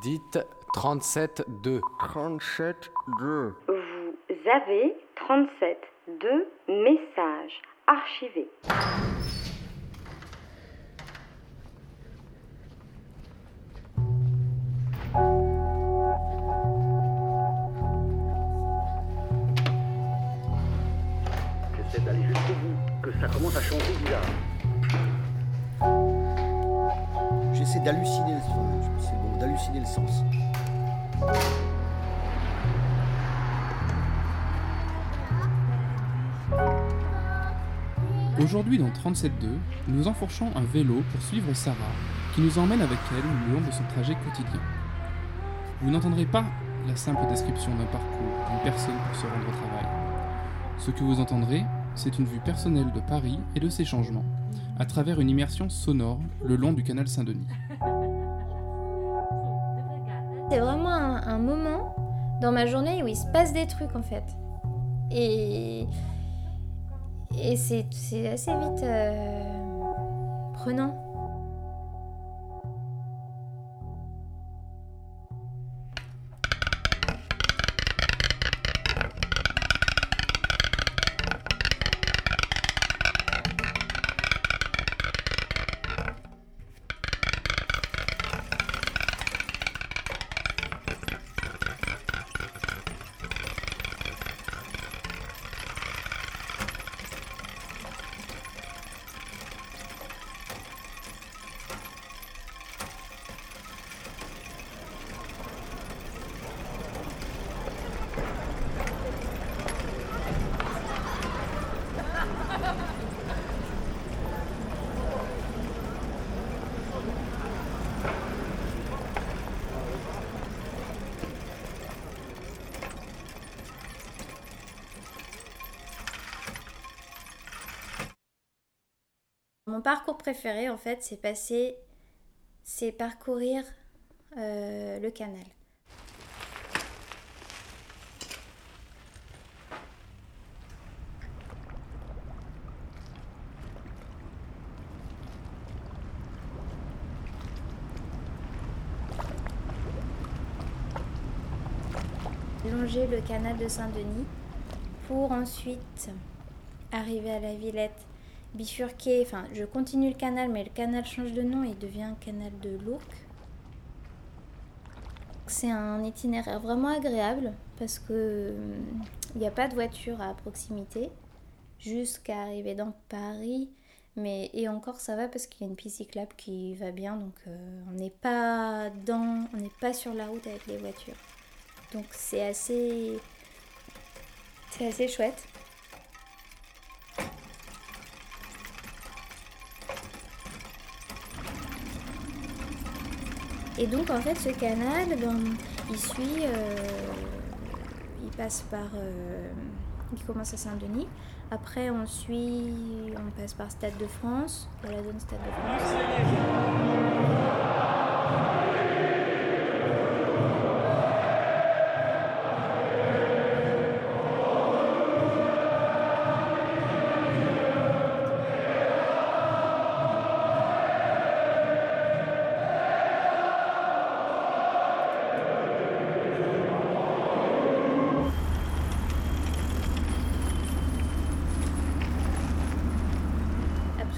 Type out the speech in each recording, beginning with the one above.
Dites 37-2. 37-2. Vous avez 37 2 messages archivés. J'essaie d'aller jusqu'au bout, que ça commence à changer bizarre. C'est bon, d'halluciner le sens. Aujourd'hui dans 37.2, nous enfourchons un vélo pour suivre Sarah, qui nous emmène avec elle le long de son trajet quotidien. Vous n'entendrez pas la simple description d'un parcours d'une personne pour se rendre au travail. Ce que vous entendrez, c'est une vue personnelle de Paris et de ses changements, à travers une immersion sonore le long du canal Saint-Denis. C'est vraiment un, moment dans ma journée où il se passe des trucs en fait. Et, et c'est c'est assez vite euh, prenant. Mon parcours préféré en fait c'est passer, c'est parcourir euh, le canal. Longer le canal de Saint-Denis pour ensuite arriver à la Villette, bifurquer, enfin je continue le canal mais le canal change de nom et devient canal de l'Ourcq. C'est un itinéraire vraiment agréable parce que il n'y a pas de voiture à proximité jusqu'à arriver dans Paris. Mais et encore ça va parce qu'il y a une piste cyclable qui va bien donc euh, on n'est pas dans on n'est pas sur la route avec les voitures. Donc c'est assez c'est assez chouette. Et donc en fait ce canal, ben, il suit, euh, il passe par, euh, il commence à Saint-Denis. Après on suit, on passe par Stade de France, dans la zone Stade de France.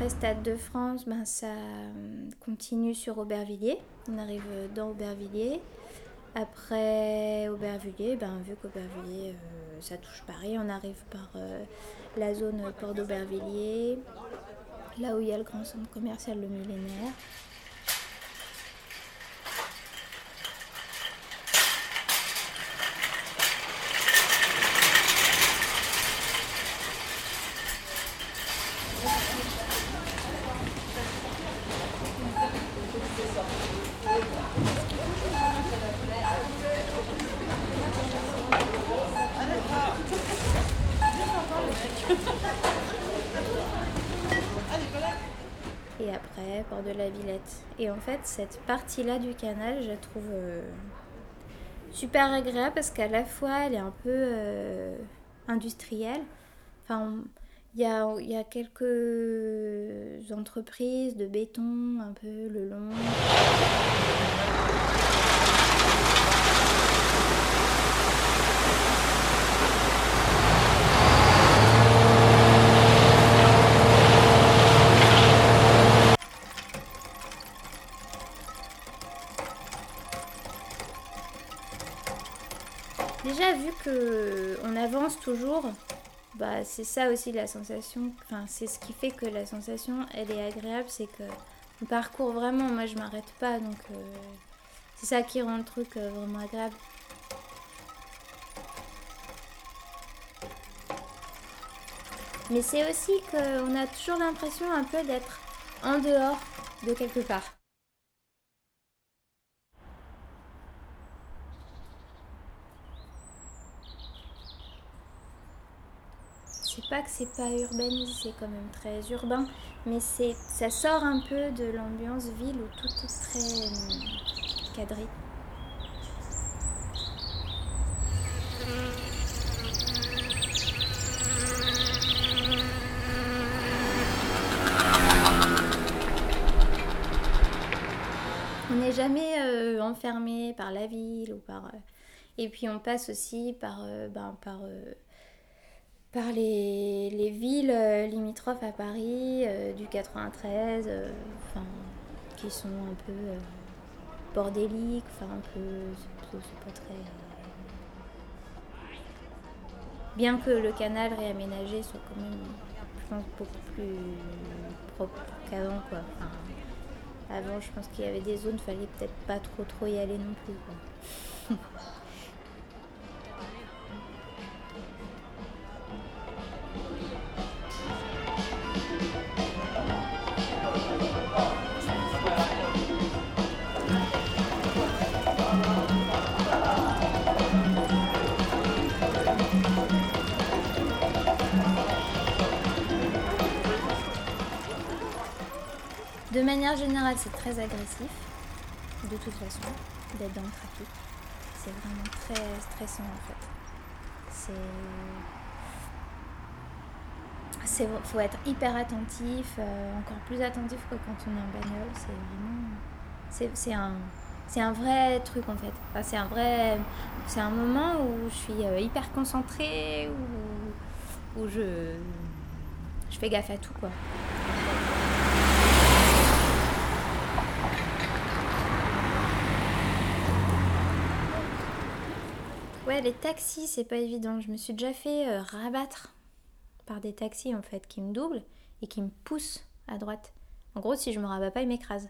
Stade de France, ben, ça euh, continue sur Aubervilliers. On arrive dans Aubervilliers. Après Aubervilliers, ben, vu qu'Aubervilliers, euh, ça touche Paris, on arrive par euh, la zone port d'Aubervilliers, là où il y a le grand centre commercial Le Millénaire. et après port de la Villette. Et en fait, cette partie-là du canal, je la trouve euh, super agréable parce qu'à la fois, elle est un peu euh, industrielle. Enfin, il y a quelques entreprises de béton un peu le long. Que on avance toujours, bah, c'est ça aussi la sensation. Enfin, c'est ce qui fait que la sensation, elle est agréable, c'est que on parcourt vraiment. Moi, je m'arrête pas, donc euh, c'est ça qui rend le truc euh, vraiment agréable. Mais c'est aussi qu'on a toujours l'impression un peu d'être en dehors de quelque part. C'est pas que c'est pas urbanisé, c'est quand même très urbain, mais c'est ça sort un peu de l'ambiance ville où tout est très euh, cadré. On n'est jamais euh, enfermé par la ville ou par. euh, Et puis on passe aussi par, euh, ben, par, par les, les villes euh, limitrophes à Paris, euh, du 93, euh, qui sont un peu bordéliques, enfin un peu. c'est- pas très. Bien que le canal réaménagé soit quand même, beaucoup plus propre qu'avant, quoi. Enfin, avant, je pense qu'il y avait des zones, fallait peut-être pas trop trop y aller non plus. Quoi. De manière générale, c'est très agressif, de toute façon, d'être dans le trafic. C'est vraiment très stressant en fait. C'est. Faut être hyper attentif, euh, encore plus attentif que quand on est en bagnole. C'est vraiment. C'est, un. Vrai truc en fait. C'est un vrai. C'est un moment où je suis euh, hyper concentrée, où, où je. Je fais gaffe à tout quoi. Ouais, les taxis, c'est pas évident. Je me suis déjà fait euh, rabattre par des taxis en fait qui me doublent et qui me poussent à droite. En gros, si je me rabats pas, ils m'écrasent.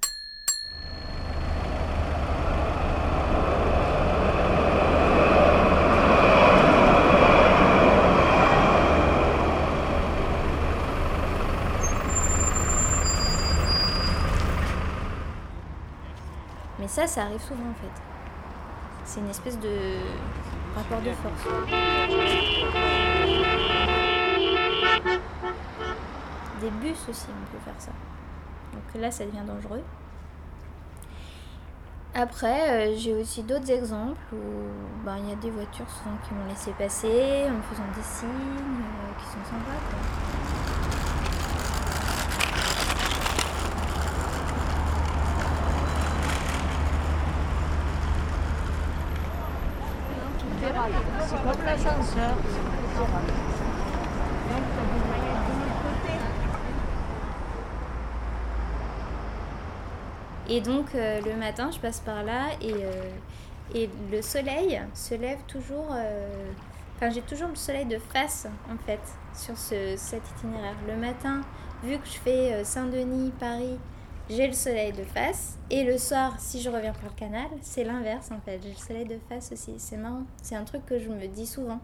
Mais ça, ça arrive souvent en fait. C'est une espèce de rapport de force. Des bus aussi, on peut faire ça. Donc là, ça devient dangereux. Après, euh, j'ai aussi d'autres exemples où ben, il y a des voitures souvent qui m'ont laissé passer en me faisant des signes euh, qui sont sympas. C'est. Et donc euh, le matin, je passe par là et, euh, et le soleil se lève toujours. euh, Enfin, j'ai toujours le soleil de face en fait sur ce, cet itinéraire. Le matin, vu que je fais Saint-Denis, Paris, j'ai le soleil de face. Et le soir, si je reviens par le canal, c'est l'inverse en fait. J'ai le soleil de face aussi. C'est marrant. C'est un truc que je me dis souvent.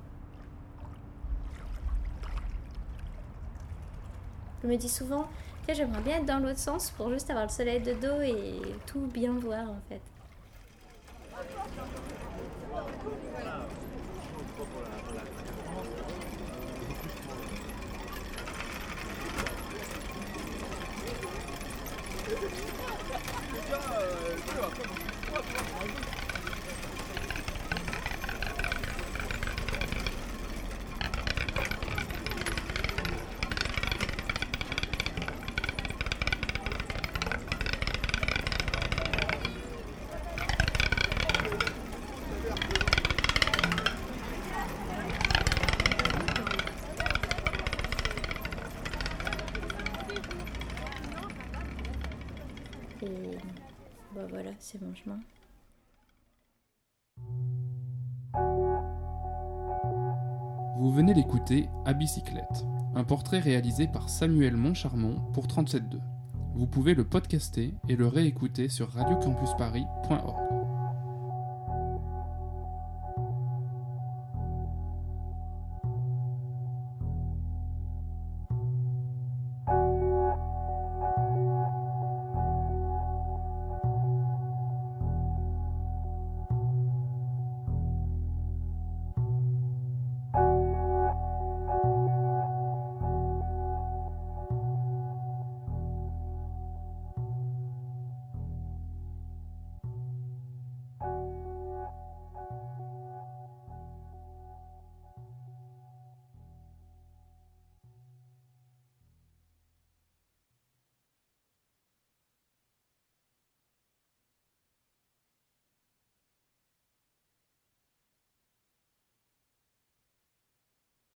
Je me dis souvent, j'aimerais bien être dans l'autre sens pour juste avoir le soleil de dos et tout bien voir en fait. Vous venez d'écouter À bicyclette, un portrait réalisé par Samuel Moncharmont pour 37.2. Vous pouvez le podcaster et le réécouter sur radiocampusparis.org.